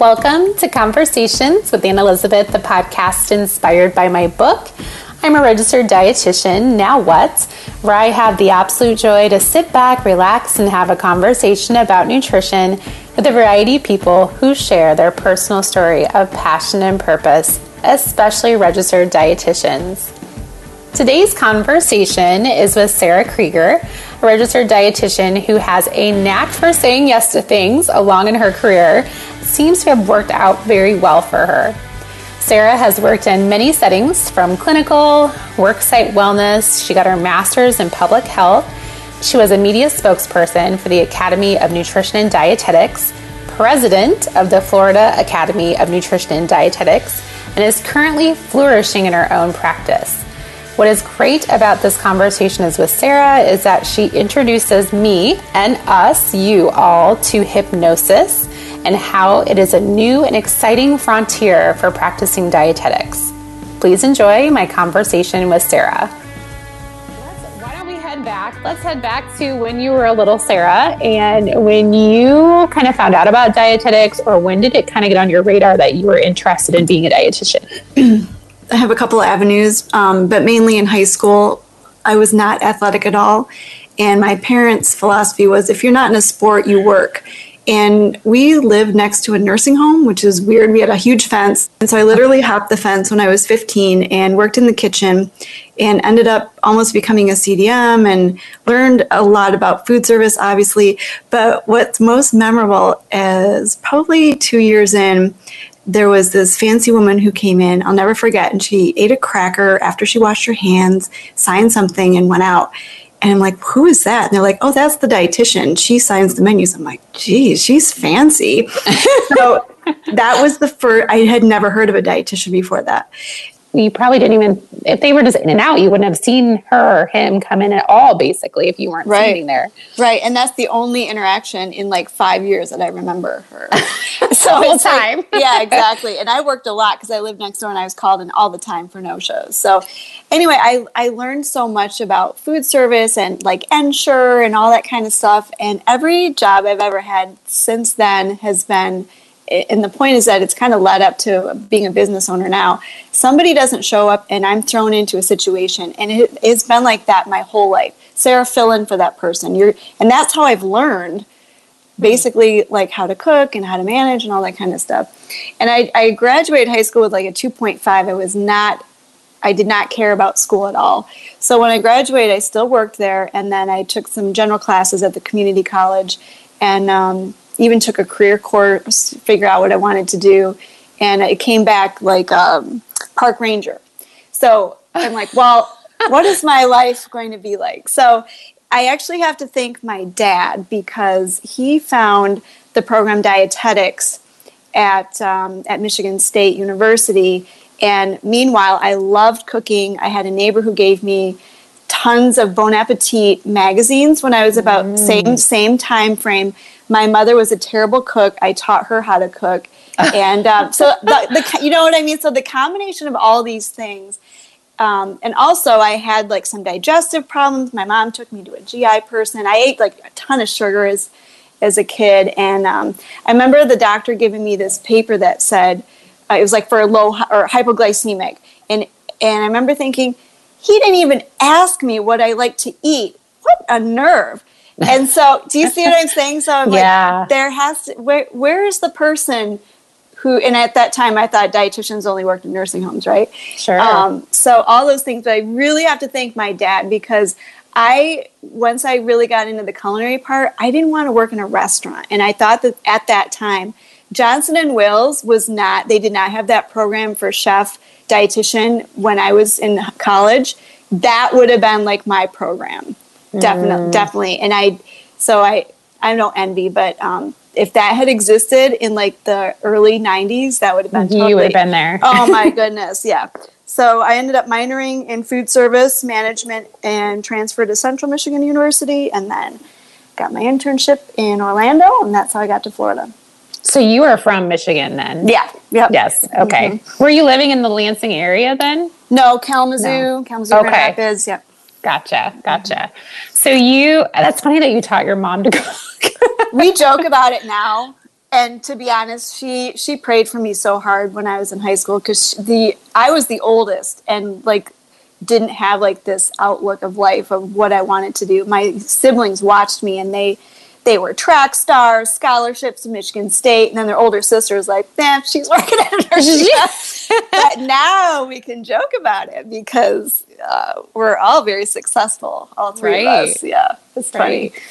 Welcome to Conversations with Anne Elizabeth, the podcast inspired by my book. I'm a registered dietitian, now what? Where I have the absolute joy to sit back, relax, and have a conversation about nutrition with a variety of people who share their personal story of passion and purpose, especially registered dietitians. Today's conversation is with Sarah Krieger, a registered dietitian who has a knack for saying yes to things along in her career. seems to have worked out very well for her. Sarah has worked in many settings from clinical, worksite wellness. She got her master's in public health. She was a media spokesperson for the Academy of Nutrition and Dietetics, president of the Florida Academy of Nutrition and Dietetics, and is currently flourishing in her own practice. What is great about this conversation is with Sarah is that she introduces me and us, you all, to hypnosis and how it is a new and exciting frontier for practicing dietetics. Please enjoy my conversation with Sarah. Why don't we head back? Let's head back to when you were a little Sarah and when you kind of found out about dietetics, or when did it kind of get on your radar that you were interested in being a dietitian? I have a couple of avenues, um, but mainly in high school, I was not athletic at all. And my parents' philosophy was if you're not in a sport, you work. And we lived next to a nursing home, which is weird. We had a huge fence. And so I literally hopped the fence when I was 15 and worked in the kitchen and ended up almost becoming a CDM and learned a lot about food service, obviously. But what's most memorable is probably two years in, there was this fancy woman who came in, I'll never forget, and she ate a cracker after she washed her hands, signed something, and went out. And I'm like, who is that? And they're like, oh, that's the dietitian. She signs the menus. I'm like, geez, she's fancy. so that was the first, I had never heard of a dietitian before that you probably didn't even if they were just in and out you wouldn't have seen her or him come in at all basically if you weren't right. standing there. Right and that's the only interaction in like five years that i remember her. So the whole time like, yeah exactly and i worked a lot because i lived next door and i was called in all the time for no shows. So anyway i i learned so much about food service and like ensure and all that kind of stuff and every job i've ever had since then has been and the point is that it's kind of led up to being a business owner now. Somebody doesn't show up, and I'm thrown into a situation, and it, has been like that my whole life. Sarah, fill in for that person. You're, and that's how I've learned, basically, like how to cook and how to manage and all that kind of stuff. And I, I graduated high school with like a 2.5. I was not I did not care about school at all. So when I graduated, I still worked there, and then I took some general classes at the community college, and um, even took a career course, figure out what I wanted to do, and it came back like um, park ranger. So I'm like, well, what is my life going to be like? So I actually have to thank my dad because he found the program dietetics at um, at Michigan State University. And meanwhile, I loved cooking. I had a neighbor who gave me tons of Bon Appetit magazines when I was about mm. same same time frame my mother was a terrible cook. I taught her how to cook. and um, so the, the, you know what I mean. So the combination of all these things, um, and also I had like some digestive problems. My mom took me to a GI person. I ate like a ton of sugar as as a kid, and um, I remember the doctor giving me this paper that said uh, it was like for a low or hypoglycemic, and and I remember thinking he didn't even ask me what I like to eat. What a nerve! And so do you see what i'm saying? So I'm yeah. like there has to where where is the person who and at that time i thought dietitians only worked in nursing homes right? Sure. Um, so all those things but i really have to thank my dad because i once i really got into the culinary part i didn't want to work in a restaurant. And i thought that at that time johnson and wales was not they did not have that program for chef dietitian when i was in college. That would have been like my program definitely mm. definitely and i so i i don't envy but um if that had existed in like the early 90s that would have been totally, you would have been there oh my goodness yeah so i ended up minoring in food service management and transferred to central michigan university and then got my internship in orlando and that's how i got to florida so you are from michigan then yeah yep. yes okay mm-hmm. were you living in the lansing area then no kalamazoo no. kalamazoo okay. rapids yep Gotcha. Mm-hmm. Gotcha. So you, that's funny that you taught your mom to cook. we joke about it now. and to be honest, she she prayed for me so hard when I was in high school because the I was the oldest and like didn't have like this outlook of life of what I wanted to do. My siblings watched me and they they were track stars, scholarships to Michigan State, and then their older sister was like, "Damn, she's working at a nursery." but now we can joke about it because uh, we're all very successful, all three Right. of us. Yeah, it's Right. funny.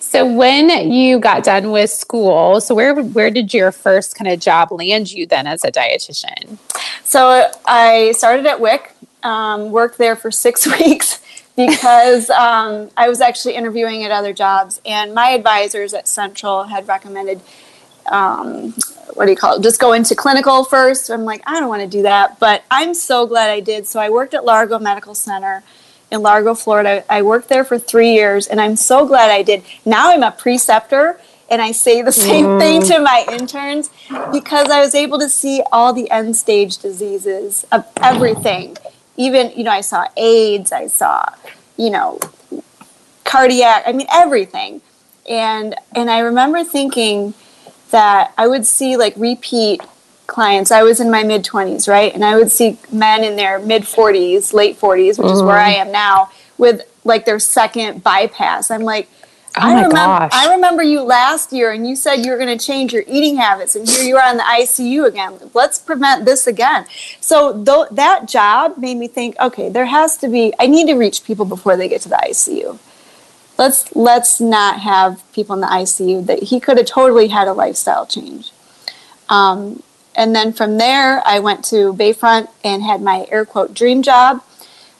So when you got done with school, so where where did your first kind of job land you then as a dietitian? So I started at WIC, um, worked there for six weeks because um, I was actually interviewing at other jobs, and my advisors at Central had recommended. Um, what do you call it? Just go into clinical first. I'm like, I don't want to do that, but I'm so glad I did. So I worked at Largo Medical Center in Largo, Florida. I worked there for three years, and I'm so glad I did. Now I'm a preceptor, and I say the same thing to my interns because I was able to see all the end stage diseases of everything. Even, you know, I saw AIDS, I saw, you know, cardiac, I mean, everything. And and I remember thinking that I would see like repeat clients. I was in my mid 20s, right? And I would see men in their mid 40s, late 40s, which is where I mm-hmm. am now, with like their second bypass. I'm like, Oh I remember gosh. I remember you last year and you said you were going to change your eating habits and here you are in the ICU again. Let's prevent this again. So th- that job made me think, okay, there has to be I need to reach people before they get to the ICU let's let's not have people in the ICU that he could have totally had a lifestyle change. Um, and then from there, I went to Bayfront and had my air quote dream job,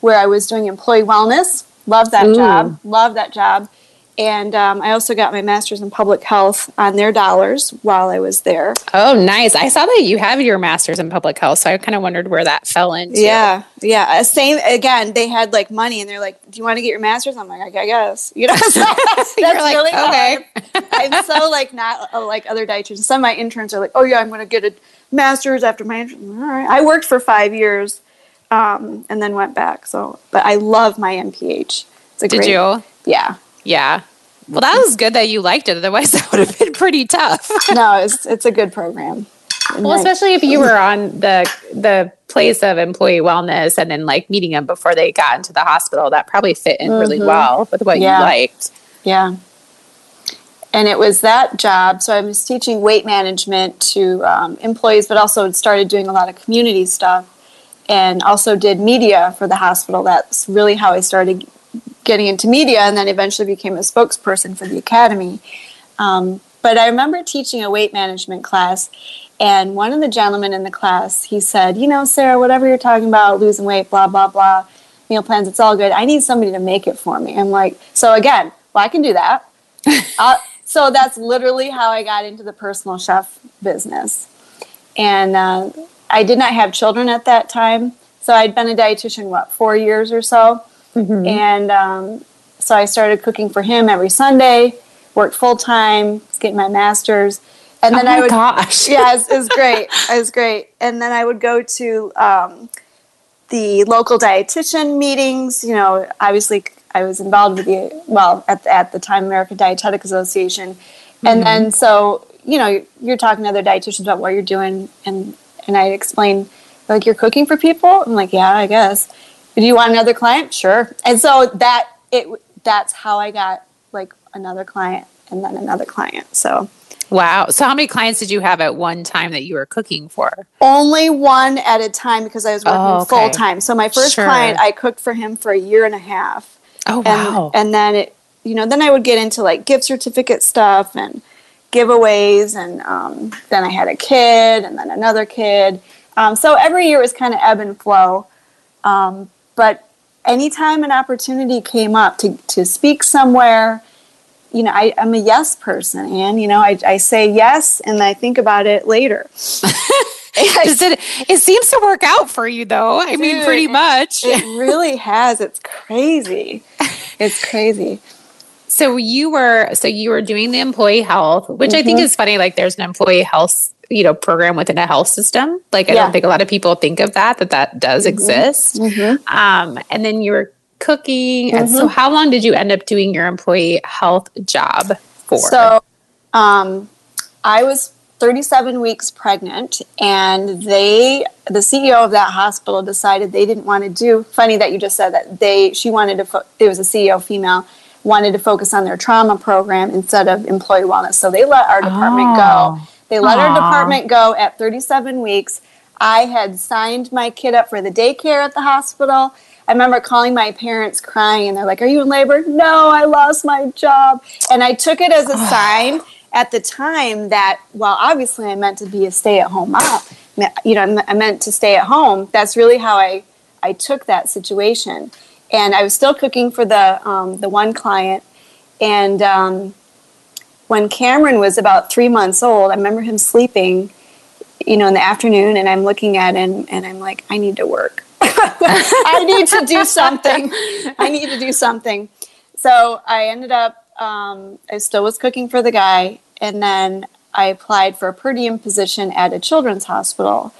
where I was doing employee wellness. Love that Ooh. job. Love that job. And um, I also got my master's in public health on their dollars while I was there. Oh, nice. I saw that you have your master's in public health, so I kind of wondered where that fell into. Yeah, yeah. Uh, Same again. They had like money, and they're like, "Do you want to get your master's?" I'm like, "I guess." You know, so that's You're like, really okay. hard. I'm so like not uh, like other dietitians. Some of my interns are like, "Oh yeah, I'm going to get a master's after my." intern." All right. I worked for five years, um, and then went back. So, but I love my MPH. It's a Did great, you? Yeah. Yeah. Well, that was good that you liked it. Otherwise, that would have been pretty tough. No, it's it's a good program. And Well, I- especially if you were on the the place of employee wellness and then like meeting them before they got into the hospital, that probably fit in really well with what Yeah. you liked. Yeah. And it was that job. So I was teaching weight management to um, employees, but also started doing a lot of community stuff and also did media for the hospital. That's really how I started getting into media and then eventually became a spokesperson for the academy. Um, but I remember teaching a weight management class, and one of the gentlemen in the class, he said, You know, Sarah, whatever you're talking about, losing weight, blah, blah, blah, meal plans, it's all good. I need somebody to make it for me. I'm like, So again, well, I can do that. uh, so that's literally how I got into the personal chef business. And uh, I did not have children at that time. So I'd been a dietitian, what, four years or so? And um, so I started cooking for him every Sunday, worked full time, was getting my master's. And then oh I would, gosh. yeah, it was, it was great. It was great. And then I would go to um, the local dietitian meetings. You know, obviously I was involved with the well at the, at the time American Dietetic Association, and then so you know you're talking to other dietitians about what you're doing, and and I explain like you're cooking for people. I'm like, yeah, I guess. Do you want another client? Sure. And so that it that's how I got like another client and then another client. So Wow. So, how many clients did you have at one time that you were cooking for? only one at a time because I was working Oh, okay. full time. So my first Sure. client, I cooked for him for a year and a half, Oh, and wow. and then it, you know, then I would get into like gift certificate stuff and giveaways, and um, then I had a kid, and then another kid. Um, so every year was kind of ebb and flow, um, but anytime an opportunity came up to to speak somewhere. You know, I, I'm a yes person, and you know, I, I say yes, and I think about it later. Does it, it seems to work out for you, though. I mean, pretty much. It really has. It's crazy. It's crazy. So you were so you were doing the employee health, which I Mm-hmm. think is funny. Like there's an employee health, you know, program within a health system. Like I Yeah. Mm-hmm. don't think a lot of people think of that that that does exist. Um, and then you were cooking. And Mm-hmm. so, how long did you end up doing your employee health job for? So, um, I was 37 weeks pregnant, and they, the CEO of that hospital, decided they didn't want to do. Funny that you just said that they. She wanted to. Fo- it was a CEO female wanted to focus on their trauma program instead of employee wellness. So they let our department Oh. go. They let our department go at 37 weeks. I had signed my kid up for the daycare at the hospital. I remember calling my parents crying, and they're like, Are you in labor? No, I lost my job. And I took it as a sign at the time that, well, obviously I meant to be a stay at home mom. You know, I meant to stay at home. That's really how I, I took that situation. And I was still cooking for the, um, the one client. And um, when Cameron was about three months old, I remember him sleeping, you know, in the afternoon, and I'm looking at him and I'm like, I need to work. I need to do something. I need to do something. So I ended up, um, I still was cooking for the guy, and then I applied for a per diem position at a children's hospital.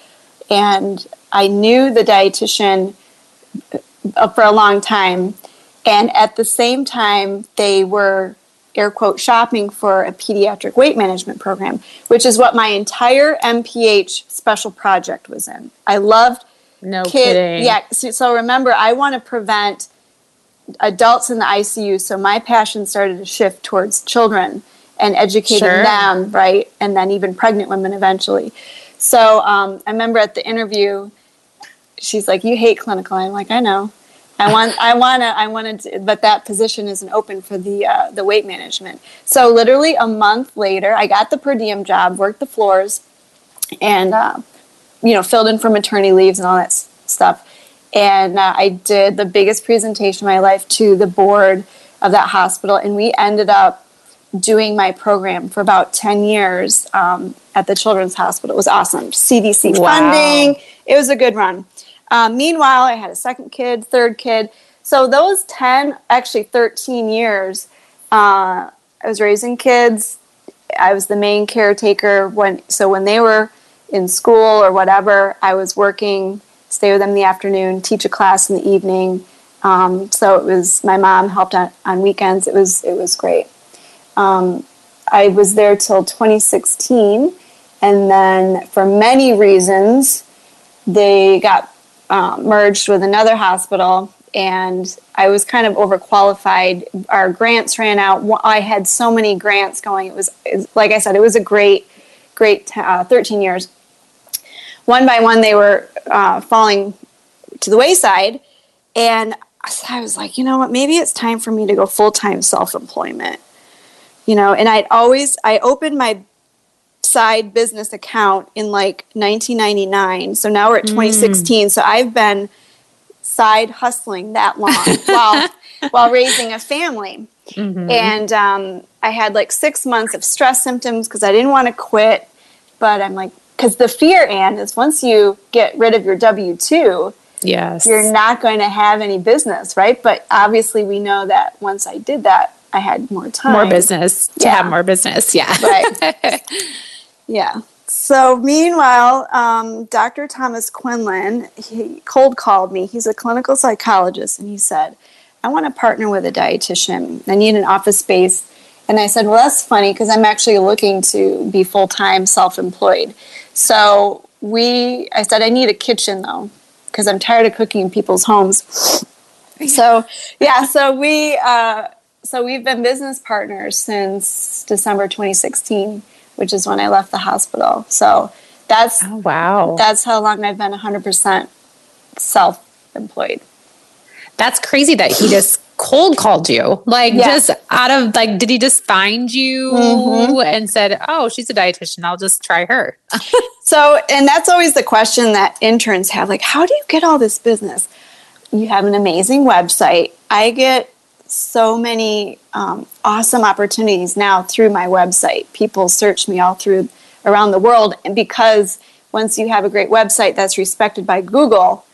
And I knew the dietitian uh, for a long time. And at the same time, they were air quote shopping for a pediatric weight management program, which is what my entire MPH special project was in. I loved No kid. kidding. Yeah. So, so remember, I want to prevent adults in the ICU. So my passion started to shift towards children and educating Sure. them, right? And then even pregnant women eventually. So um, I remember at the interview, she's like, "You hate clinical." I'm like, "I know." I want, I want to, I wanted to, but that position isn't open for the uh, the weight management. So literally a month later, I got the per diem job, worked the floors, and uh, you know, filled in for maternity leaves and all that s- stuff. And uh, I did the biggest presentation of my life to the board of that hospital, and we ended up doing my program for about 10 years um, at the children's hospital. It was awesome. CDC Wow. funding. It was a good run. Um, meanwhile, I had a second kid, third kid. So those 10, actually 13 years, uh, I was raising kids. I was the main caretaker when so when they were in school or whatever, I was working, stay with them in the afternoon, teach a class in the evening. Um, so it was my mom helped on, on weekends. It was it was great. Um, I was there till 2016, and then for many reasons, they got um, merged with another hospital, and I was kind of overqualified. Our grants ran out. I had so many grants going. It was, like I said, it was a great, great uh, 13 years. One by one, they were uh, falling to the wayside, and I was like, you know what? Maybe it's time for me to go full time self employment. You know, and I'd always I opened my side business account in like 1999. So now we're at 2016. So I've been side hustling that long while while raising a family. And um, I had like six months of stress symptoms because I didn't want to quit. But I'm like, because the fear, Anne, is once you get rid of your W 2, Yes. you're not going to have any business, right? But obviously, we know that once I did that, I had more time. more business to Yeah. have more business. Yeah. Right. Yeah. So meanwhile, um, Dr. Thomas Quinlan, he cold called me. He's a clinical psychologist, and he said, "I want to partner with a dietitian. I need an office space." And I said, "Well, that's funny because I'm actually looking to be full time, self employed." So we, I said, "I need a kitchen though, because I'm tired of cooking in people's homes." So yeah, so we, uh, so we've been business partners since December 2016 which is when I left the hospital. So that's oh, wow. that's how long I've been 100% self-employed. That's crazy that he just cold called you. Like Yeah. just out of like did he just find you Mhm. and said, "Oh, she's a dietitian. I'll just try her." So, and that's always the question that interns have like how do you get all this business? You have an amazing website. I get so many um, awesome opportunities now through my website. People search me all through around the world and because once you have a great website that's respected by Google,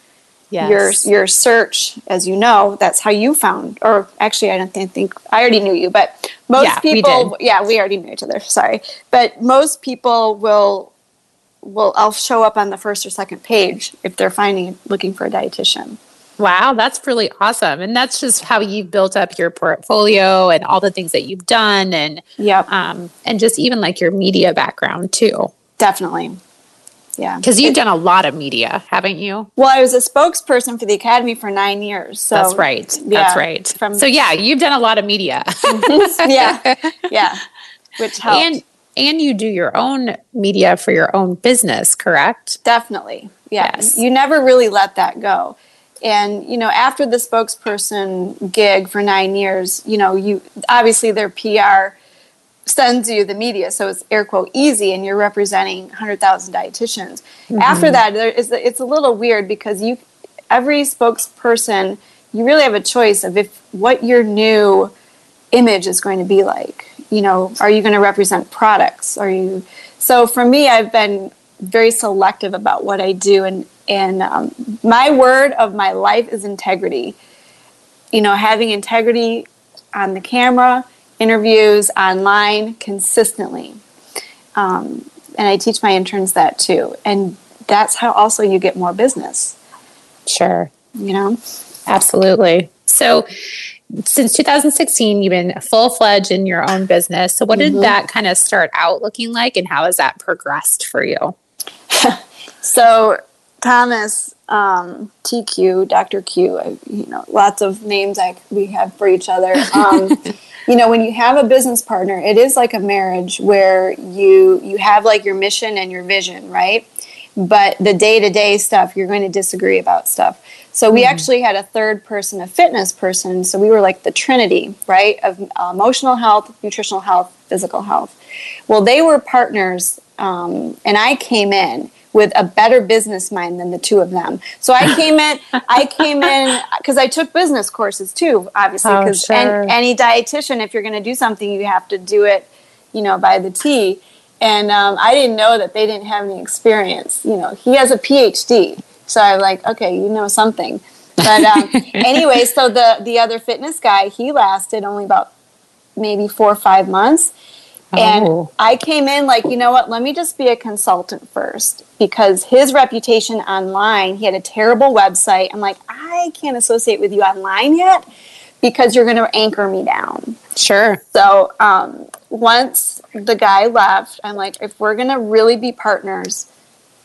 your your search, as you know, that's how you found. Or actually, I don't think, think I already knew you, but most Yeah, we people, did. yeah, we already knew each other. Sorry, but most people will will I'll show up on the first or second page if they're finding looking for a dietitian. Wow, that's really awesome. And that's just how you've built up your portfolio and all the things that you've done and Yep. um and just even like your media background too. Definitely. Yeah. Cuz you've done a lot of media, haven't you? Well, I was a spokesperson for the academy for nine years. So That's right. That's right. from- so yeah, you've done a lot of media. yeah, yeah, which helped and and you do your own media for your own business, correct? definitely. Yeah, Yes. you never really let that go. And you know, after the spokesperson gig for nine years, you know, you obviously their PR sends you the media, so it's air quote easy, and you're representing hundred thousand dietitians. Mm-hmm. After that, there is it's a little weird because you every spokesperson you really have a choice of if what your new image is going to be like. You know, are you going to represent products? Are you? So for me, I've been very selective about what I do, and and um, my word of my life is integrity. You know, having integrity on the camera, interviews, online, consistently. Um, and I teach my interns that too, and that's how also you get more business. Sure. You know. Absolutely. So, since 2016, you've been full fledged in your own business. So, what did that kind of start out looking like, and how has that progressed for you? So Thomas um, TQ, Dr. Q, I, you know, lots of names I, we have for each other. Um, you know, when you have a business partner, it is like a marriage where you you have like your mission and your vision, right? But the day to day stuff, you're going to disagree about stuff. So we actually had a third person, a fitness person. So we were like the trinity, right, of uh, emotional health, nutritional health, physical health. Well, they were partners, um, and I came in with a better business mind than the two of them. So I came in, I came in because I took business courses too, obviously, Oh, because sure. any dietitian, if you're going to do something, you have to do it, you know, by the T. And um, I didn't know that they didn't have any experience. You know, he has a PhD, so I'm like, okay, you know something. But um, anyway, so the the other fitness guy, he lasted only about maybe four or five months. And Oh. I came in like, you know what, let me just be a consultant first because his reputation online, he had a terrible website. I'm like, I can't associate with you online yet because you're going to anchor me down. Sure. So um, once the guy left, I'm like, if we're going to really be partners,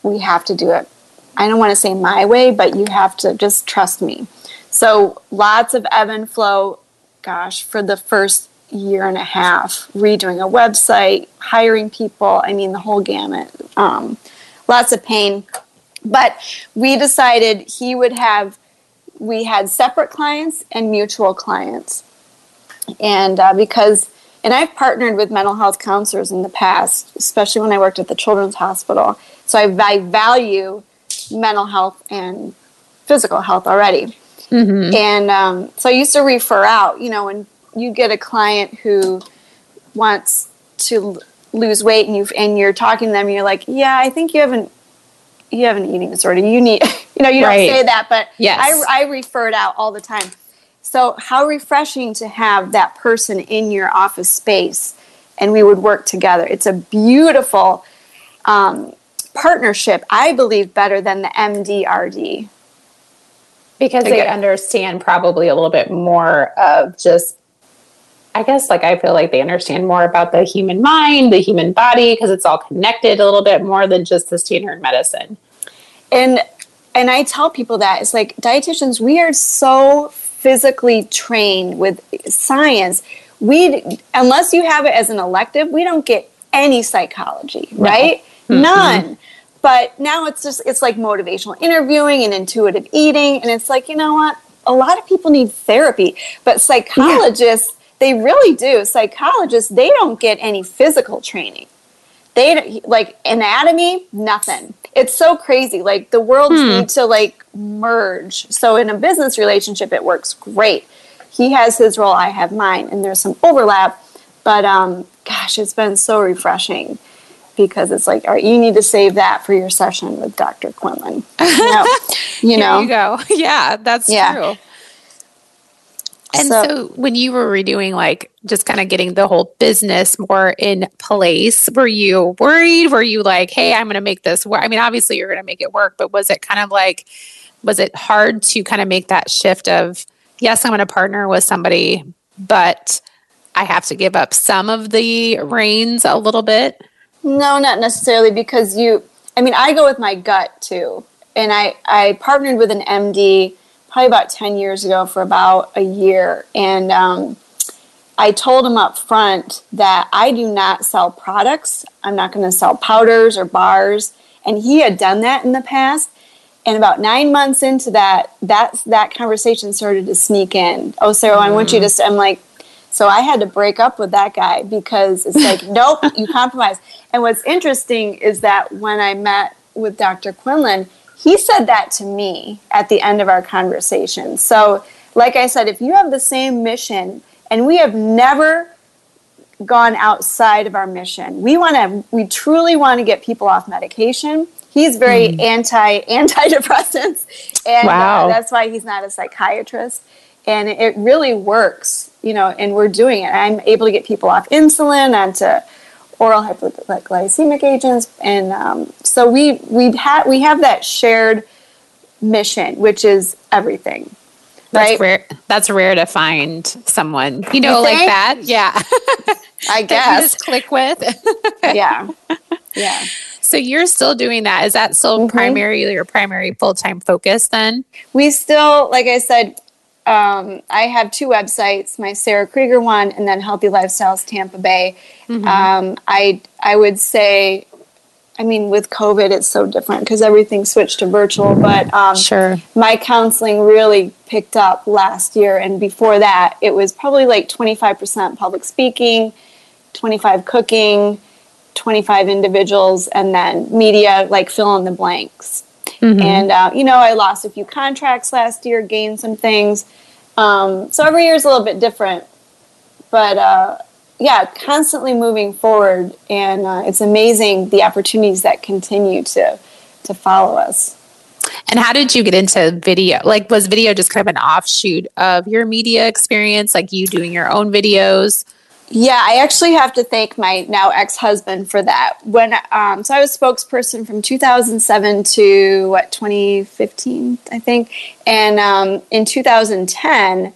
we have to do it. I don't want to say my way, but you have to just trust me. So lots of ebb and flow, gosh, for the first year and a half, redoing a website, hiring people. I mean, the whole gamut. Um, lots of pain. But we decided he would have, we had separate clients and mutual clients and uh, because and i've partnered with mental health counselors in the past especially when i worked at the children's hospital so i, I value mental health and physical health already and um, so i used to refer out you know when you get a client who wants to lose weight and you and you're talking to them and you're like yeah i think you haven't you have an eating disorder you need you know you Right. don't say that but Yes. I, I refer it out all the time so, how refreshing to have that person in your office space and we would work together. It's a beautiful um, partnership, I believe, better than the MDRD. Because they understand probably a little bit more of just, I guess, like I feel like they understand more about the human mind, the human body, because it's all connected a little bit more than just the standard medicine. And and I tell people that it's like dietitians, we are so physically trained with science. We unless you have it as an elective, we don't get any psychology, right? Mm-hmm. None. But now it's just it's like motivational interviewing and intuitive eating and it's like, you know what? A lot of people need therapy, but psychologists they really do. Psychologists, they don't get any physical training they like anatomy nothing it's so crazy like the worlds need to like merge so in a business relationship it works great he has his role i have mine and there's some overlap but um gosh it's been so refreshing because it's like all right you need to save that for your session with dr quinlan you know, you know? There you go. Yeah, that's Yeah. true. And So- so, when you were redoing, like, just kind of getting the whole business more in place, were you worried? Were you like, hey, I'm going to make this work? I mean, obviously, you're going to make it work, but was it kind of like, was it hard to kind of make that shift of yes i'm going to partner with somebody but i have to give up some of the reins a little bit no not necessarily because you i mean i go with my gut too and i i partnered with an md probably about 10 years ago for about a year and um, I told him up front that I do not sell products. I'm not going to sell powders or bars. And he had done that in the past. And about nine months into that, that that conversation started to sneak in. Oh, Sarah, mm. I want you to. Mm. I'm like, so I had to break up with that guy because it's like, nope, you compromise. And what's interesting is that when I met with Dr. Quinlan, he said that to me at the end of our conversation. So, like I said, if you have the same mission and we have never gone outside of our mission. We want to we truly want to get people off medication. He's very mm. anti antidepressants and uh, wow. uh, that's why he's not a psychiatrist and it really works, you know, and we're doing it. I'm able to get people off insulin onto oral hypoglycemic agents and um, so we we have we have that shared mission which is everything that's right? rare. That's rare to find someone, you know, you like that. Yeah. I guess. click with. yeah. Yeah. So you're still doing that. Is that still mm-hmm. primary your primary full time focus then? We still, like I said, um, I have two websites, my Sarah Krieger one and then Healthy Lifestyles Tampa Bay. Mm-hmm. Um, I I would say I mean, with COVID, it's so different because everything switched to virtual. But um, sure, my counseling really picked up last year, and before that, it was probably like twenty five percent public speaking, twenty five cooking, twenty five individuals, and then media, like fill in the blanks. Mm-hmm. And uh, you know, I lost a few contracts last year, gained some things. Um, so every year is a little bit different, but. Uh, yeah, constantly moving forward, and uh, it's amazing the opportunities that continue to to follow us. And how did you get into video? Like, was video just kind of an offshoot of your media experience, like you doing your own videos? Yeah, I actually have to thank my now ex husband for that. When um, so I was spokesperson from 2007 to what 2015, I think, and um, in 2010,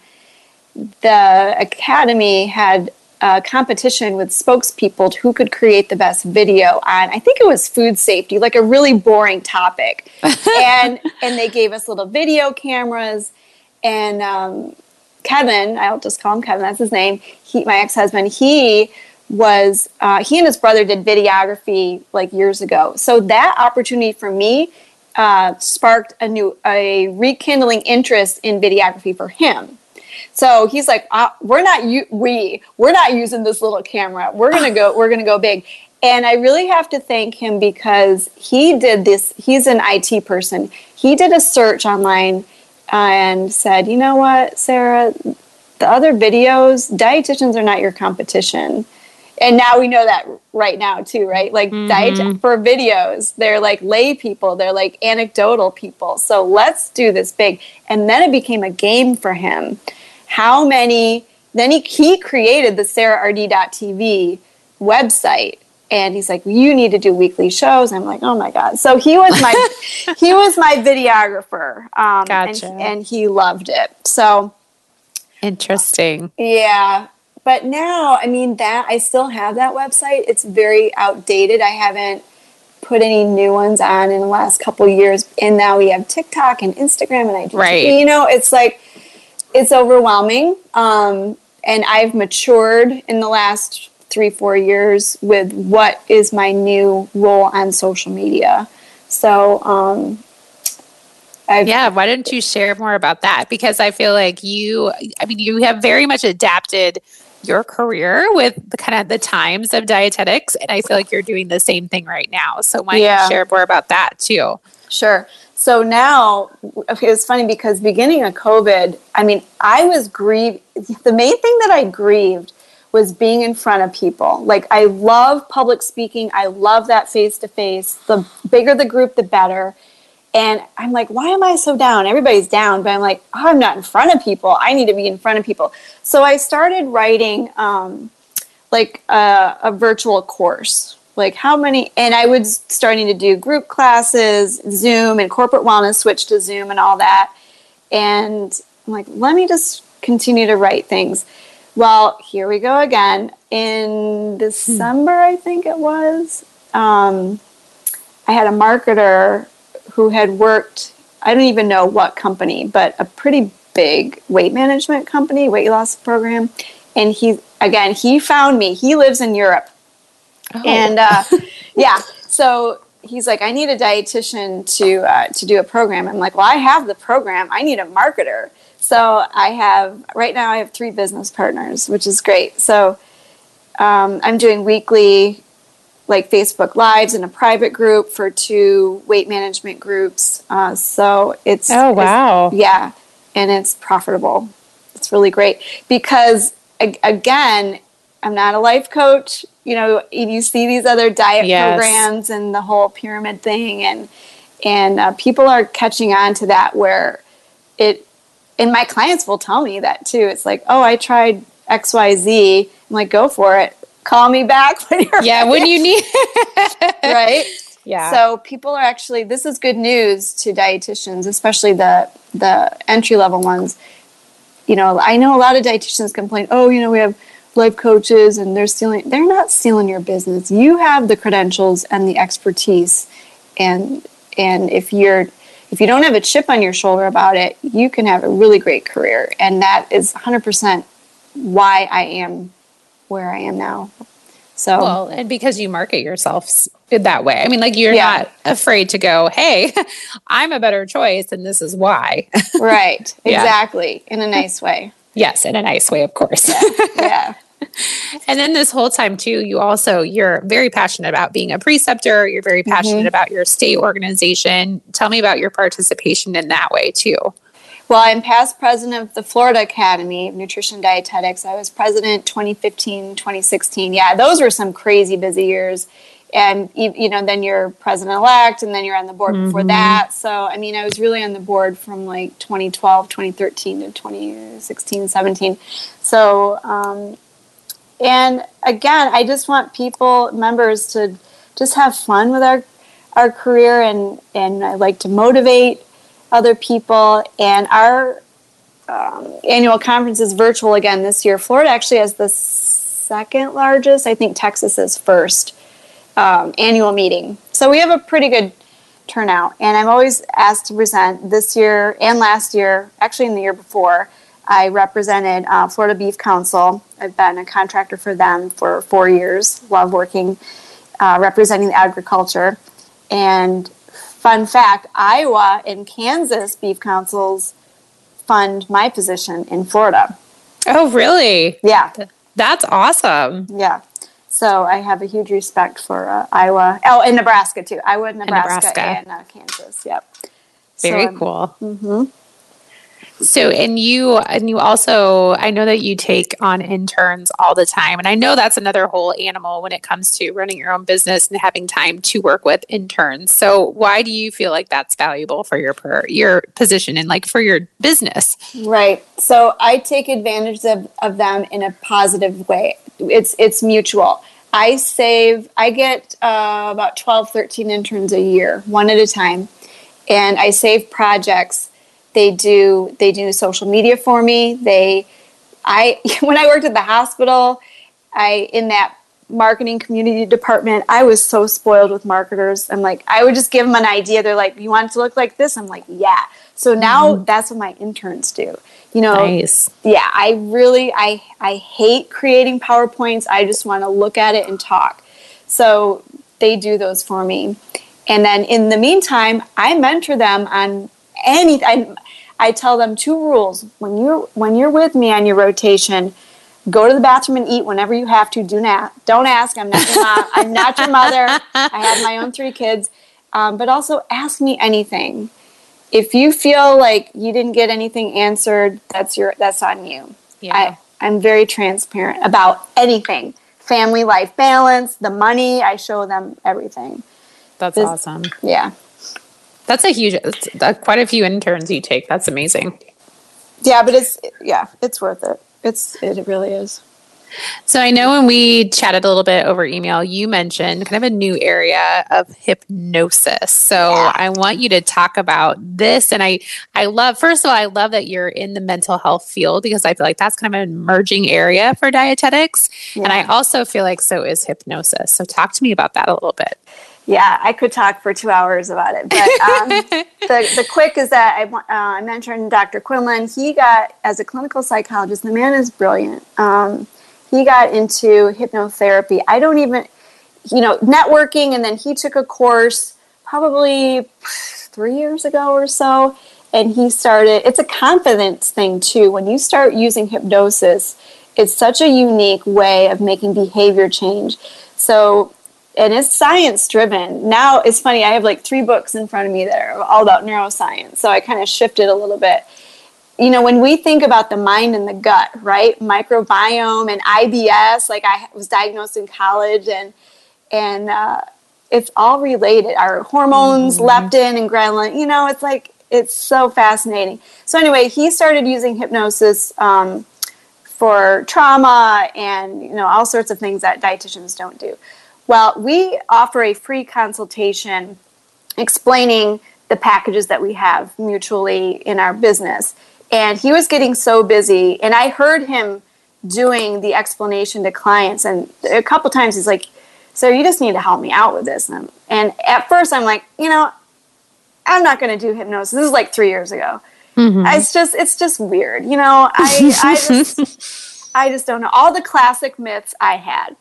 the academy had a competition with spokespeople who could create the best video on I think it was food safety, like a really boring topic. and and they gave us little video cameras and um, Kevin, I'll just call him Kevin, that's his name. He my ex-husband, he was uh, he and his brother did videography like years ago. So that opportunity for me uh, sparked a new a rekindling interest in videography for him. So he's like, uh, we're not you we we're not using this little camera. We're gonna go we're gonna go big. And I really have to thank him because he did this. He's an IT person. He did a search online and said, you know what, Sarah, the other videos, dietitians are not your competition. And now we know that right now too, right? Like mm-hmm. diet for videos, they're like lay people, they're like anecdotal people. So let's do this big. And then it became a game for him how many then he, he created the sarahRD.tv website and he's like you need to do weekly shows. I'm like oh my god. So he was my he was my videographer um, gotcha. and, and he loved it. So interesting. Yeah. But now i mean that i still have that website. It's very outdated. I haven't put any new ones on in the last couple years. And now we have tiktok and instagram and i right. You know it's like it's overwhelming. Um, and I've matured in the last three, four years with what is my new role on social media. So, um, I've, yeah, why don't you share more about that? Because I feel like you, I mean, you have very much adapted your career with the kind of the times of dietetics, and I feel like you're doing the same thing right now. So why yeah. don't you share more about that too? Sure. So now it was funny because beginning of COVID, I mean, I was grieved. The main thing that I grieved was being in front of people. Like I love public speaking. I love that face to face. The bigger the group, the better. And I'm like, why am I so down? Everybody's down, but I'm like, oh, I'm not in front of people. I need to be in front of people. So I started writing um, like a, a virtual course like how many and i was starting to do group classes zoom and corporate wellness switch to zoom and all that and i'm like let me just continue to write things well here we go again in december i think it was um, i had a marketer who had worked i don't even know what company but a pretty big weight management company weight loss program and he again he found me he lives in europe Oh. And uh, yeah, so he's like, I need a dietitian to uh, to do a program. I'm like, well, I have the program. I need a marketer. So I have right now I have three business partners, which is great. So um, I'm doing weekly like Facebook lives in a private group for two weight management groups. Uh, so it's oh wow, it's, yeah, and it's profitable. It's really great because again, I'm not a life coach you know you see these other diet yes. programs and the whole pyramid thing and and uh, people are catching on to that where it and my clients will tell me that too. It's like oh i tried xyz i'm like go for it. Call me back when you're yeah ready. when you need right? Yeah. So people are actually this is good news to dietitians especially the the entry level ones. You know i know a lot of dietitians complain oh you know we have life coaches and they're stealing they're not stealing your business. You have the credentials and the expertise. And and if you're if you don't have a chip on your shoulder about it you can have a really great career and that is 100% why i am where i am now so well and because you market yourself that way i mean like you're yeah. not afraid to go hey i'm a better choice and this is why right yeah. exactly in a nice way Yes, in a nice way, of course. yeah. yeah. and then this whole time too you also you're very passionate about being a preceptor. You're very passionate mm-hmm. about your state organization. Tell me about your participation in that way too. Well i'm past president of the florida academy of nutrition dietetics. I was president 2015 2016 yeah those were some crazy busy years. And you know then you're president elect and then you're on the board mm-hmm. before that. So i mean i was really on the board from like 2012 2013 to 2016 17 so um, and again i just want people members to just have fun with our our career and and i like to motivate other people and our um, annual conference is virtual again this year florida actually has the second largest i think texas is first um, annual meeting. So we have a pretty good turnout. And I'm always asked to present this year and last year, actually in the year before. I represented uh, Florida Beef Council. I've been a contractor for them for four years. Love working, uh, representing agriculture. And fun fact Iowa and Kansas beef councils fund my position in Florida. Oh, really? Yeah. That's awesome. Yeah. So I have a huge respect for uh, Iowa. Oh, and Nebraska too. Iowa, Nebraska, Nebraska. and uh, Kansas. Yep. Very so, cool. Mm-hmm. So, and you, and you also, I know that you take on interns all the time, and I know that's another whole animal when it comes to running your own business and having time to work with interns. So, why do you feel like that's valuable for your per, your position and like for your business? Right. So, I take advantage of, of them in a positive way it's it's mutual. I save. I get uh, about 12, 13 interns a year, one at a time, and I save projects. They do they do social media for me. They, I when I worked at the hospital, I in that marketing community department, I was so spoiled with marketers. I'm like, I would just give them an idea. They're like, "You want it to look like this?" I'm like, "Yeah." So now mm-hmm. that's what my interns do you know nice. yeah i really i i hate creating powerpoints i just want to look at it and talk so they do those for me and then in the meantime i mentor them on any I, I tell them two rules when you're when you're with me on your rotation go to the bathroom and eat whenever you have to do not don't ask i'm not your mom i'm not your mother i have my own three kids um, but also ask me anything if you feel like you didn't get anything answered, that's your that's on you. Yeah. I, I'm very transparent about anything. Family life balance, the money, I show them everything. That's this, awesome. Yeah. That's a huge that's uh, quite a few interns you take. That's amazing. Yeah, but it's yeah, it's worth it. It's it really is. So I know when we chatted a little bit over email, you mentioned kind of a new area of hypnosis. So yeah. I want you to talk about this. And I, I love, first of all, I love that you're in the mental health field because I feel like that's kind of an emerging area for dietetics. Yeah. And I also feel like so is hypnosis. So talk to me about that a little bit. Yeah, I could talk for two hours about it. But um, the, the quick is that I, uh, I mentioned Dr. Quinlan. He got, as a clinical psychologist, the man is brilliant. Um, he got into hypnotherapy. I don't even, you know, networking, and then he took a course probably three years ago or so. And he started, it's a confidence thing too. When you start using hypnosis, it's such a unique way of making behavior change. So and it's science driven. Now it's funny, I have like three books in front of me that are all about neuroscience. So I kind of shifted a little bit. You know, when we think about the mind and the gut, right? Microbiome and IBS, like I was diagnosed in college and and uh, it's all related. Our hormones, mm-hmm. leptin and ghrelin, you know, it's like it's so fascinating. So anyway, he started using hypnosis um, for trauma and you know all sorts of things that dietitians don't do. Well, we offer a free consultation explaining the packages that we have mutually in our business. And he was getting so busy, and I heard him doing the explanation to clients. And a couple times he's like, So you just need to help me out with this. And, and at first, I'm like, You know, I'm not going to do hypnosis. This is like three years ago. Mm-hmm. It's just, it's just weird. You know, I, I just, I just don't know. All the classic myths I had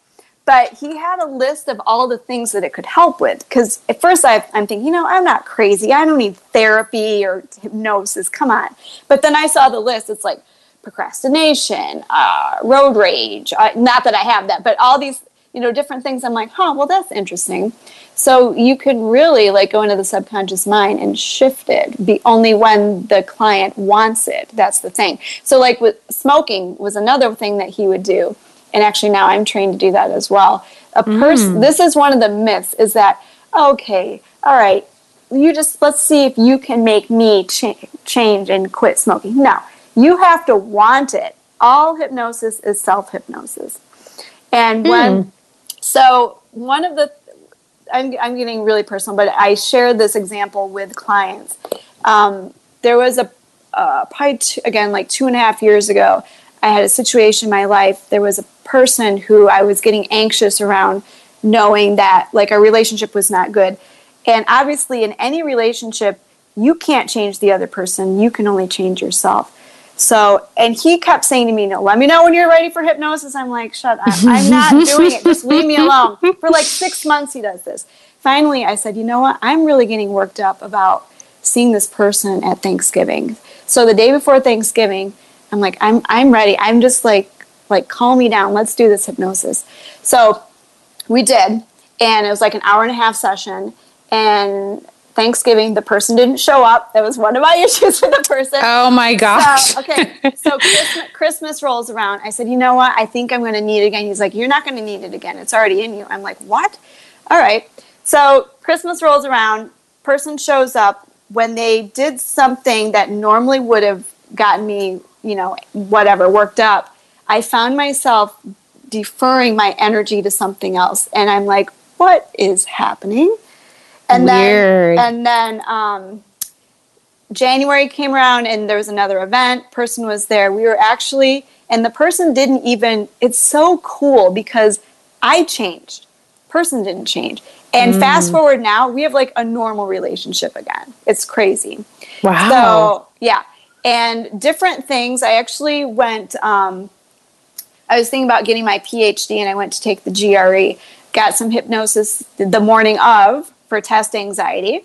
but he had a list of all the things that it could help with. Because at first I, am thinking you know i'm not crazy. I don't need therapy or hypnosis. Come on. But then i saw the list. It's like procrastination uh, road rage. Uh, not that i have that but all these you know different things. I'm like huh well that's interesting. So you could really like go into the subconscious mind and shift it. Be only when the client wants it. That's the thing. So like with smoking was another thing that he would do and actually now I'm trained to do that as well. A person, mm. this is one of the myths, is that okay, all right, you just let's see if you can make me ch- change and quit smoking. No, you have to want it. All hypnosis is self hypnosis, and when mm. so one of the I'm, I'm getting really personal, but I shared this example with clients. Um, there was a uh, probably two, again like two and a half years ago. I had a situation in my life. There was a person who I was getting anxious around, knowing that like our relationship was not good. And obviously, in any relationship, you can't change the other person. You can only change yourself. So, and he kept saying to me, "No, let me know when you're ready for hypnosis." I'm like, "Shut up! I'm not doing it. Just leave me alone." For like six months, he does this. Finally, I said, "You know what? I'm really getting worked up about seeing this person at Thanksgiving." So the day before Thanksgiving, I'm like, I'm I'm ready. I'm just like like calm me down. Let's do this hypnosis. So we did, and it was like an hour and a half session. And Thanksgiving, the person didn't show up. That was one of my issues with the person. Oh my gosh. So, okay. So Christmas, Christmas, rolls around. I said, you know what? I think I'm going to need it again. He's like, you're not going to need it again. It's already in you. I'm like, what? All right. So Christmas rolls around. Person shows up. When they did something that normally would have gotten me you know, whatever, worked up, I found myself deferring my energy to something else. And I'm like, what is happening? And Weird. then, and then, um, January came around and there was another event. Person was there. We were actually, and the person didn't even, it's so cool because I changed. Person didn't change. And mm. fast forward now, we have like a normal relationship again. It's crazy. Wow. So, yeah and different things. I actually went. Um, I was thinking about getting my PhD, and I went to take the GRE. Got some hypnosis the morning of for test anxiety.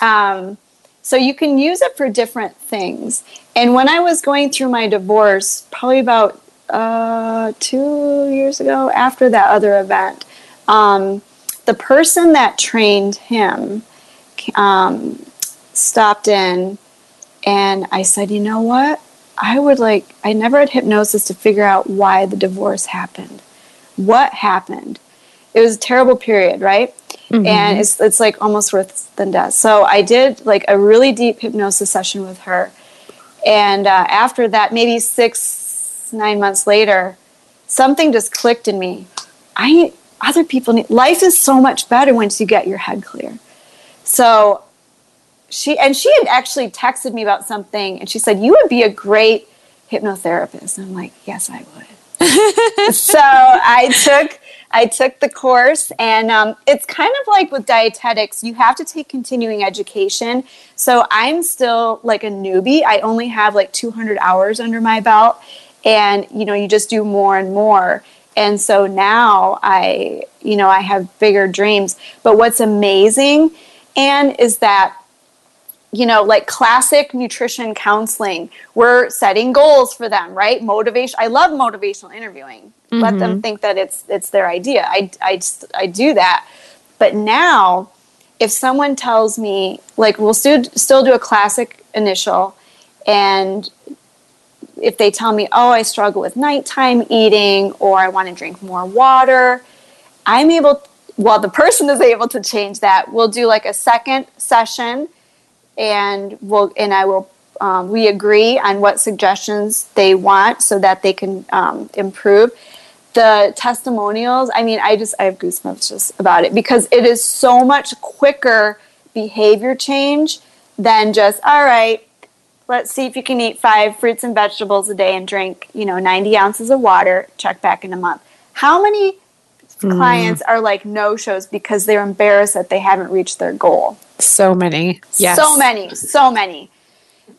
Um, so you can use it for different things. And when I was going through my divorce, probably about uh, two years ago, after that other event, um, the person that trained him um, stopped in and I said, you know what? I would like, I never had hypnosis to figure out why the divorce happened. What happened? It was a terrible period, right? Mm-hmm. And it's, it's like almost worse than death. So I did like a really deep hypnosis session with her. And uh, after that, maybe six, nine months later, something just clicked in me. I other people need life is so much better once you get your head clear. So she and she had actually texted me about something and she said, You would be a great hypnotherapist. And I'm like, Yes, I would. so I took I took the course, and um, it's kind of like with dietetics, you have to take continuing education. So I'm still like a newbie. I only have like 200 hours under my belt, and you know, you just do more and more. And so now I, you know, I have bigger dreams. But what's amazing, and is that you know, like classic nutrition counseling, we're setting goals for them, right? Motivation. I love motivational interviewing. Mm-hmm. Let them mm-hmm. think that it's it's their idea. I, I, I do that. But now, if someone tells me, like, we'll still, still do a classic initial, and if they tell me, oh, I struggle with nighttime eating or I want to drink more water, I'm able, well, the person is able to change that. We'll do like a second session and we'll and I will um, we agree on what suggestions they want so that they can um, improve. The testimonials, I mean, I just I have goosebumps just about it because it is so much quicker behavior change than just all right. Let's see if you can eat five fruits and vegetables a day and drink, you know, 90 ounces of water. Check back in a month. How many mm. clients are like no shows because they're embarrassed that they haven't reached their goal? So many. Yes. So many. So many.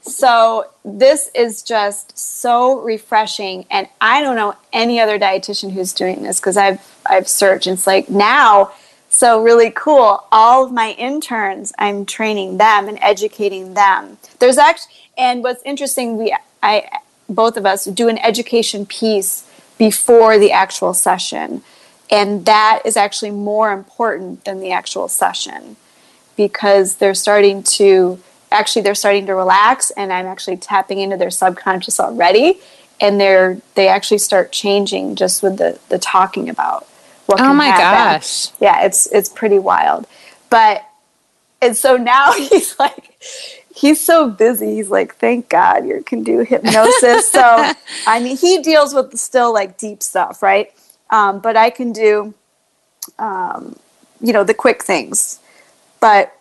So this is just so refreshing and I don't know any other dietitian who's doing this because I've I've searched and it's like now so really cool all of my interns I'm training them and educating them. There's actually and what's interesting we I both of us do an education piece before the actual session and that is actually more important than the actual session because they're starting to actually they're starting to relax and i'm actually tapping into their subconscious already. And they're they actually start changing just with the the talking about what oh my happen. gosh. Yeah it's it's pretty wild. But and so now he's like he's so busy. He's like thank god you can do hypnosis. So i mean he deals with still like deep stuff right um, but i can do um, you know the quick things. But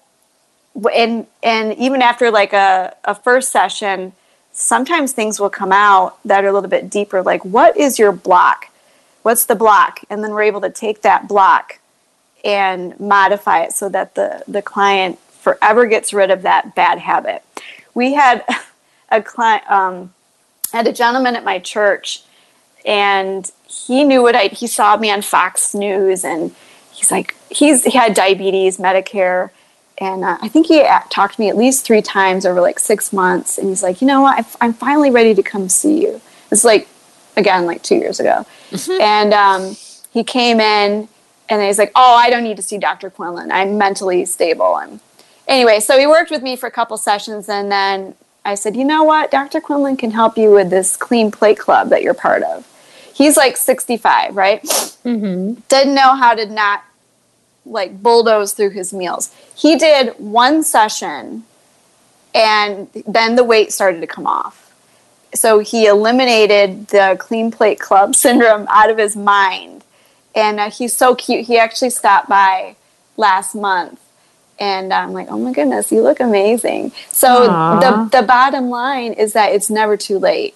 and and even after like a, a first session sometimes things will come out that are a little bit deeper like what is your block? What's the block? And then we're able to take that block and modify it so that the the client forever gets rid of that bad habit. We had a client um, had a gentleman at my church and he knew what I he saw me on Fox News and he's like he's he had diabetes Medicare and uh, I think he talked to me at least three times over like six months. And he's like, you know what? I'm finally ready to come see you. It's like, again, like two years ago. Mm-hmm. And um, he came in and he's like, oh, I don't need to see Dr. Quinlan. I'm mentally stable. And anyway, so he worked with me for a couple sessions. And then I said, you know what? Dr. Quinlan can help you with this clean plate club that you're part of. He's like 65, right? Mm-hmm. Didn't know how to not like bulldoze through his meals. He did one session and then the weight started to come off. So he eliminated the clean plate club syndrome out of his mind. And uh, he's so cute. He actually stopped by last month and I'm like, oh my goodness, you look amazing. So the the bottom line is that it's never too late.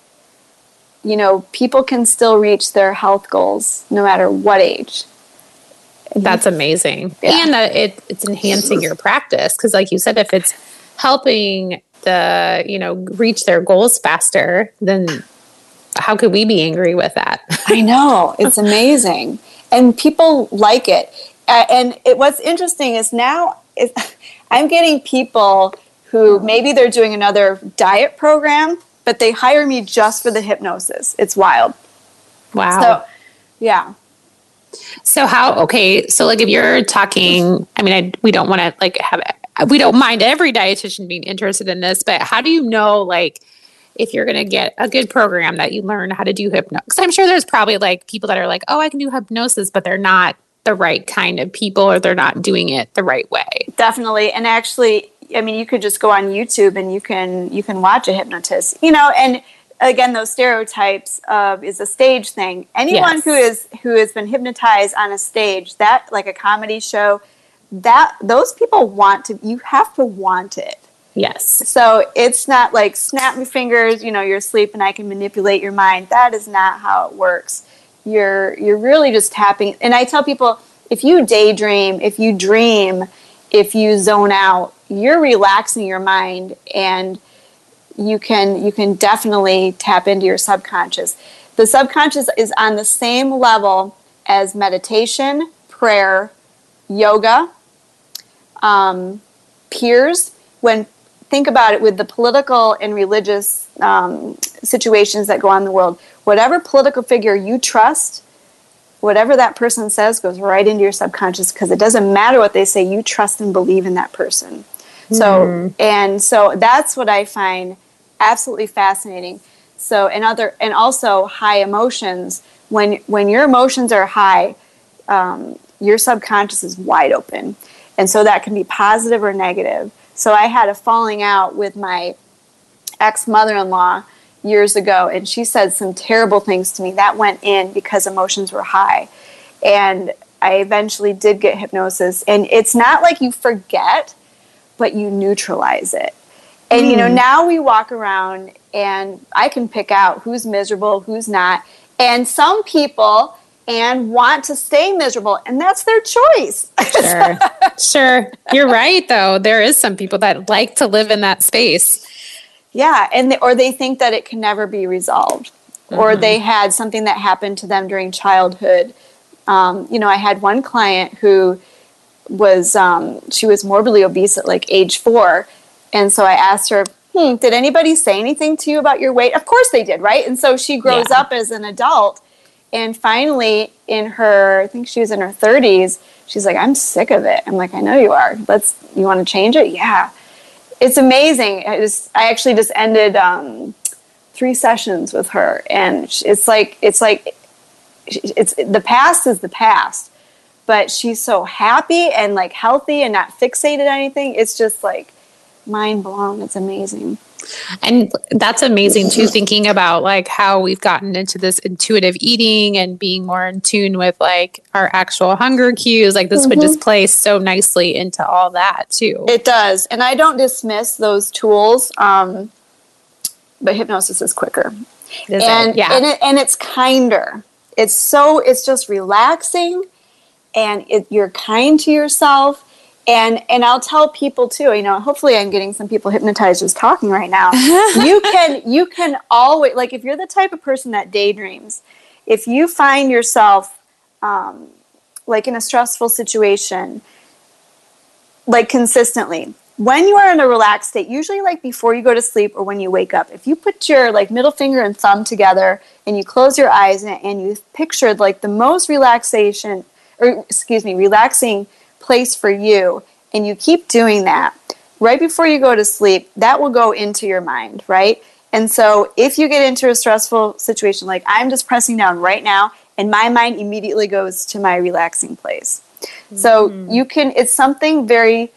You know, people can still reach their health goals no matter what age. That's amazing. Yeah. And that it, it's enhancing your practice. Cause like you said, if it's helping the, you know, reach their goals faster, then how could we be angry with that? I know. It's amazing. And people like it. Uh, and it, what's interesting is now is, I'm getting people who maybe they're doing another diet program, but they hire me just for the hypnosis. It's wild. Wow. So, yeah. So how okay, so like if you're talking, I mean I we don't want to like have we don't mind every dietitian being interested in this, but how do you know like if you're going to get a good program that you learn how to do hypnosis? Because I'm sure there's probably like people that are like, oh, I can do hypnosis, but they're not the right kind of people or they're not doing it the right way. Definitely. And actually, I mean, you could just go on YouTube and you can you can watch a hypnotist, you know, and again those stereotypes of is a stage thing. Anyone Yes. who is who has been hypnotized on a stage, that like a comedy show, that those people want to. You have to want it. Yes. So it's not like snap my fingers, you know, you're asleep and I can manipulate your mind. That is not how it works. You're you're really just tapping and I tell people if you daydream, if you dream, if you zone out, you're relaxing your mind and you can you can definitely tap into your subconscious. The subconscious is on the same level as meditation, prayer, yoga, um, peers. When think about it with the political and religious um, situations that go on in the world, whatever political figure you trust, whatever that person says goes right into your subconscious because it doesn't matter what they say, you trust and believe in that person. So, and so that's what I find absolutely fascinating. So, and other, and also high emotions. When when your emotions are high, um, your subconscious is wide open, and so that can be positive or negative. So, I had a falling out with my ex mother in law years ago, and she said some terrible things to me that went in because emotions were high, and I eventually did get hypnosis, and it's not like you forget but you neutralize it. And you know, hmm. now we walk around and I can pick out who's miserable, who's not. And some people and want to stay miserable and that's their choice. Sure. sure. You're right though. There is some people that like to live in that space. Yeah, and they, or they think that it can never be resolved. Or they had something that happened to them during childhood. Um, you know, I had one client who was um, she was morbidly obese at like age four, and so I asked her, "Hmm, did anybody say anything to you about your weight?" Of course they did, right? And so she grows Yeah. up as an adult, and finally, in her, I think she was in her thirties, she's like, "I'm sick of it." I'm like, "I know you are. Let's. You want to change it? Yeah." It's amazing. I just, I actually just ended um, three sessions with her, and it's like, it's like, it's the past is the past but she's so happy and like healthy and not fixated on anything. It's just like mind blown. It's amazing. And that's amazing too, thinking about like how we've gotten into this intuitive eating and being more in tune with like our actual hunger cues. Like this would just play so nicely into all that too. It does, and I don't dismiss those tools. Um, but hypnosis is quicker, Is it? and yeah. and, it, and it's kinder. It's so it's just relaxing, and it, you're kind to yourself. And and I'll tell people too. You know, hopefully I'm getting some people hypnotized just talking right now. you can you can always like if you're the type of person that daydreams, if you find yourself um, like in a stressful situation, like consistently. When you are in a relaxed state, usually like before you go to sleep or when you wake up, if you put your like middle finger and thumb together and you close your eyes and, and you pictured like the most relaxation or excuse me, relaxing place for you and you keep doing that right before you go to sleep, that will go into your mind, right? And so if you get into a stressful situation like I'm just pressing down right now and my mind immediately goes to my relaxing place. So you can, it's something very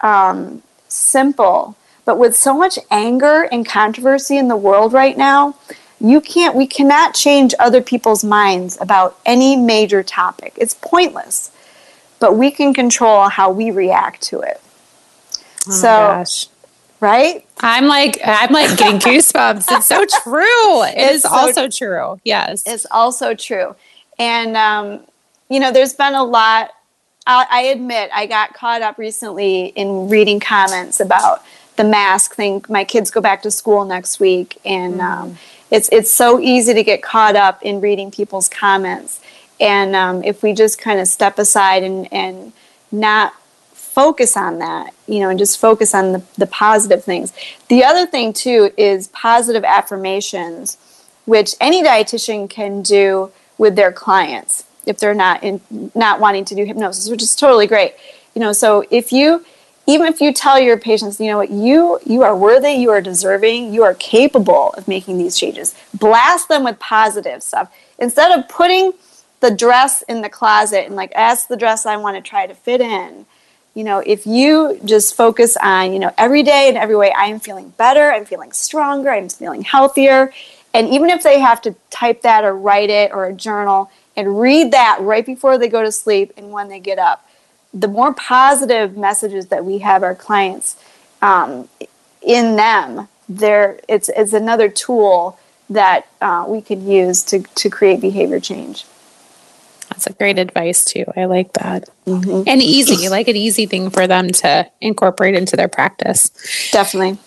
um, simple, but with so much anger and controversy in the world right now, you can't, we cannot change other people's minds about any major topic. It's pointless, but we can control how we react to it. Oh so, gosh. right? I'm like I'm like getting goosebumps. It's so true. It It's is so- also true. Yes. it's also true. And, um, you know, there's been a lot. I, I admit I got caught up recently in reading comments about the mask thing. My kids go back to school next week, and um, it's it's so easy to get caught up in reading people's comments. And um, if we just kind of step aside and and not focus on that, you know, and just focus on the, the positive things. The other thing too is positive affirmations, which any dietitian can do with their clients if they're not in not wanting to do hypnosis, which is totally great. You know, so if you even if you tell your patients, you know what, you you are worthy, you are deserving, you are capable of making these changes. Blast them with positive stuff instead of putting the dress in the closet and like that's the dress I want to try to fit in. You know, if you just focus on, you know, every day and every way, I am feeling better, I'm feeling stronger, I'm feeling healthier, And even if they have to type that or write it or a journal and read that right before they go to sleep and when they get up, the more positive messages that we have our clients um, in them, there it's, it's another tool that uh, we could use to, to create behavior change. That's a great advice too. I like that. Mm-hmm. And easy, like an easy thing for them to incorporate into their practice. Definitely.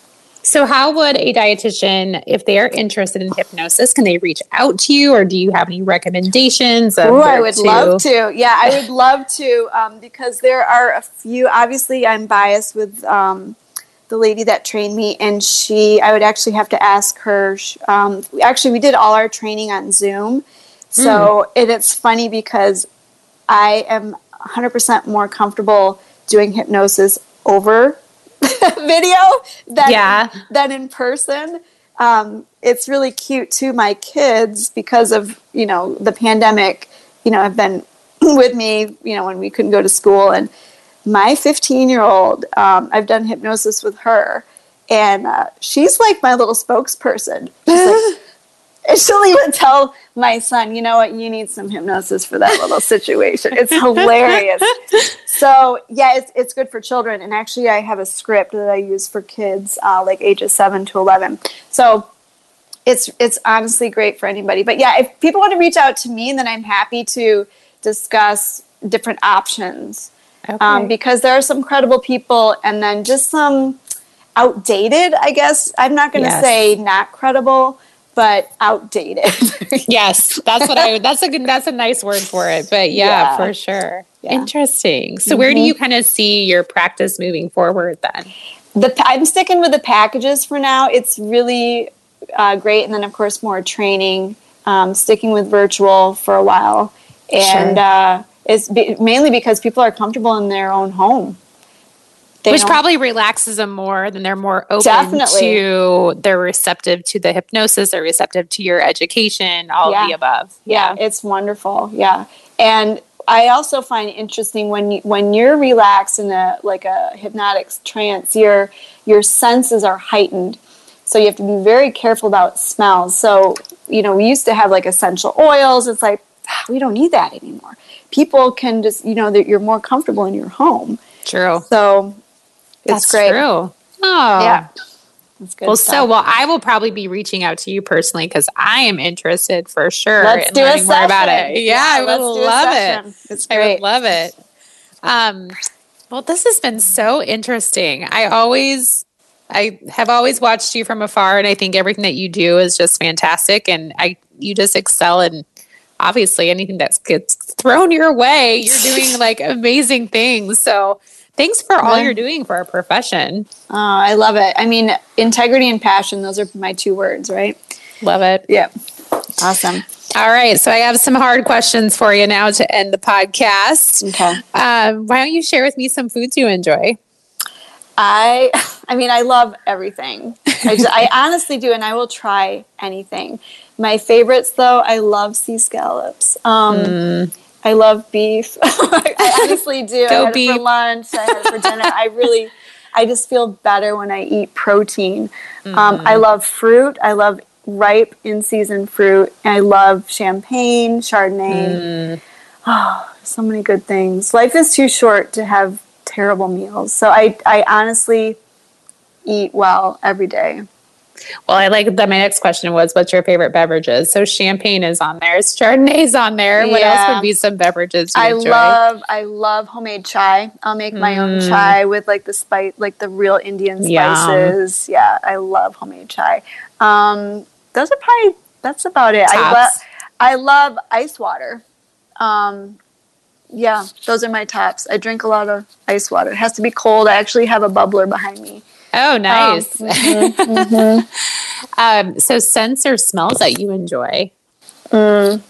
So, how would a dietitian, if they are interested in hypnosis, can they reach out to you, or do you have any recommendations? Oh, I would to? love to. Yeah, I would love to um, because there are a few. Obviously, I'm biased with um, the lady that trained me, and she. I would actually have to ask her. Um, actually, we did all our training on Zoom, so mm. it's funny because I am 100% more comfortable doing hypnosis over video than, yeah. than in person. Um, it's really cute too. My kids, because of you know the pandemic, you know, have been with me. You know, when we couldn't go to school, and my 15 year old, um, I've done hypnosis with her, and uh, she's like my little spokesperson. Like, and she'll even tell my son, you know what, you need some hypnosis for that little situation. It's hilarious. so yeah, it's it's good for children. And actually, I have a script that I use for kids, uh, like ages seven to eleven. So it's it's honestly great for anybody. But yeah, if people want to reach out to me, then I'm happy to discuss different options. Okay. Um, because there are some credible people, and then just some outdated. I guess I'm not going to yes. say not credible but outdated. yes, that's what I. That's a good. That's a nice word for it. But yeah, yeah. for sure. Yeah. Interesting. So, mm-hmm. where do mm-hmm. you kind of see your practice moving forward then? The I'm sticking with the packages for now. It's really uh, great, and then of course more training. Um, sticking with virtual for a while, and sure. uh, it's be- mainly because people are comfortable in their own home. Which probably relaxes them more than they're more open definitely. to they're receptive to the hypnosis, they're receptive to your education, all yeah. of the above. Yeah. yeah, it's wonderful. Yeah. And I also find interesting when you, when you're relaxed in a like a hypnotic trance, your your senses are heightened. So you have to be very careful about smells. So, you know, we used to have like essential oils. It's like ah, we don't need that anymore. People can just, you know, that you're more comfortable in your home. True. So that's great. true. Oh, yeah. That's good. Well, stuff. so well, I will probably be reaching out to you personally because I am interested for sure let's in do learning more about it. Yeah, yeah I would love it. It's great. I would love it. Um, well, this has been so interesting. I always, I have always watched you from afar, and I think everything that you do is just fantastic. And I, you just excel in obviously anything that gets thrown your way. You're doing like amazing things. So Thanks for all you're doing for our profession. Oh, I love it. I mean, integrity and passion, those are my two words, right? Love it. Yeah. Awesome. All right. So I have some hard questions for you now to end the podcast. Okay. Um, why don't you share with me some foods you enjoy? I, I mean, I love everything. I, just, I honestly do, and I will try anything. My favorites, though, I love sea scallops. Um, mm. I love beef. I honestly do. Go I had beef. it for lunch. I had it for dinner. I really, I just feel better when I eat protein. Mm-hmm. Um, I mm-hmm. love fruit. I love ripe in season fruit. I love champagne, Chardonnay. Mm. Oh, so many good things. Life is too short to have terrible meals. So I, I honestly eat well every day. Well, I like that. My next question was, "What's your favorite beverages?" So champagne is on there, Chardonnay's on there. What else would be some beverages? I enjoy? love, I love homemade chai. I'll make my mm. own chai with like the spice, like the real Indian spices. Yum. Yeah, I love homemade chai. Um, those are probably that's about it. Tops. I love, I love ice water. Um, yeah, those are my tops. I drink a lot of ice water. It has to be cold. I actually have a bubbler behind me. Oh, nice. Um, mm-hmm, mm-hmm. um, so, scents or smells that you enjoy? Mm.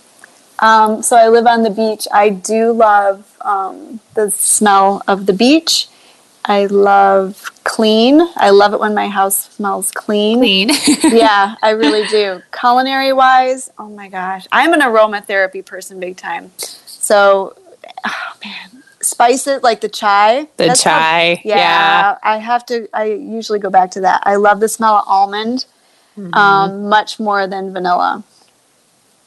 Um, so, I live on the beach. I do love um, the smell of the beach. I love clean. I love it when my house smells clean. Clean. yeah, I really do. Culinary wise, oh my gosh. I'm an aromatherapy person big time. So, oh man, spice it like the chai. The That's chai. How, yeah, yeah, I have to. I usually go back to that. I love the smell of almond. mm-hmm. um, much more than vanilla.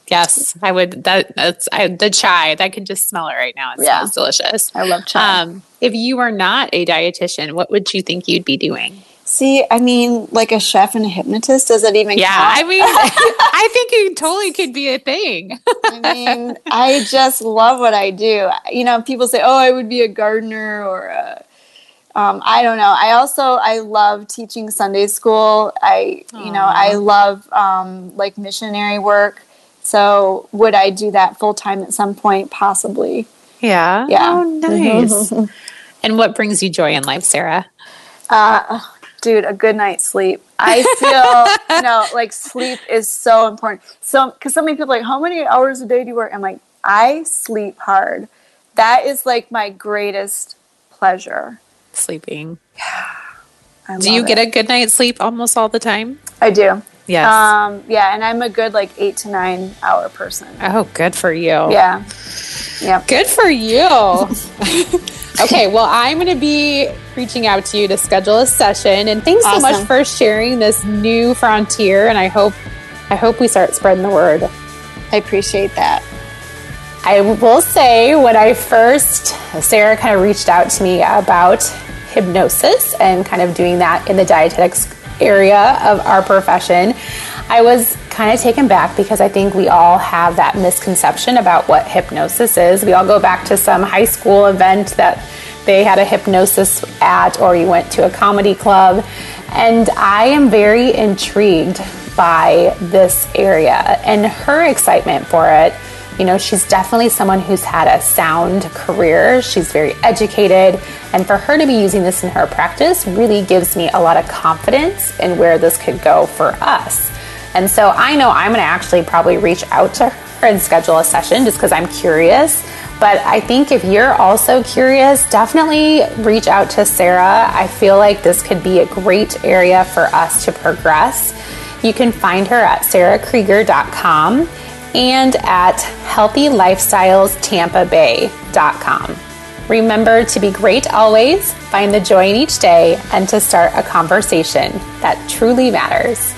Yes, I would. That that's I, the chai. I can just smell it right now. It yeah. smells delicious. I love chai. Um, if you were not a dietitian, what would you think you'd be doing? See, I mean, like a chef and a hypnotist, does it even Yeah, count? I mean, I think it totally could be a thing. I mean, I just love what I do. You know, people say, oh, I would be a gardener or a, um, I don't know. I also, I love teaching Sunday school. I, Aww. you know, I love um, like missionary work. So would I do that full time at some point? Possibly. Yeah. Yeah. Oh, nice. and what brings you joy in life, Sarah? Uh, dude, a good night's sleep. I feel, you know, like sleep is so important. So, because so many people like, how many hours a day do you work? I'm like, I sleep hard. That is like my greatest pleasure. Sleeping. Yeah. do you it. get a good night's sleep almost all the time? I do. Yes. Um, yeah, and I'm a good like eight to nine hour person. Oh, good for you. Yeah. Yeah. Good for you. okay, well, I'm going to be reaching out to you to schedule a session, and thanks awesome. so much for sharing this new frontier. And I hope, I hope we start spreading the word. I appreciate that. I will say when I first, Sarah kind of reached out to me about hypnosis and kind of doing that in the dietetics area of our profession, I was kind of taken back because I think we all have that misconception about what hypnosis is. We all go back to some high school event that they had a hypnosis at, or you went to a comedy club. And I am very intrigued by this area and her excitement for it you know, she's definitely someone who's had a sound career. She's very educated. And for her to be using this in her practice really gives me a lot of confidence in where this could go for us. And so I know I'm going to actually probably reach out to her and schedule a session just because I'm curious. But I think if you're also curious, definitely reach out to Sarah. I feel like this could be a great area for us to progress. You can find her at sarahkrieger.com and at healthylifestylestampabay.com. Remember to be great always, find the joy in each day, and to start a conversation that truly matters.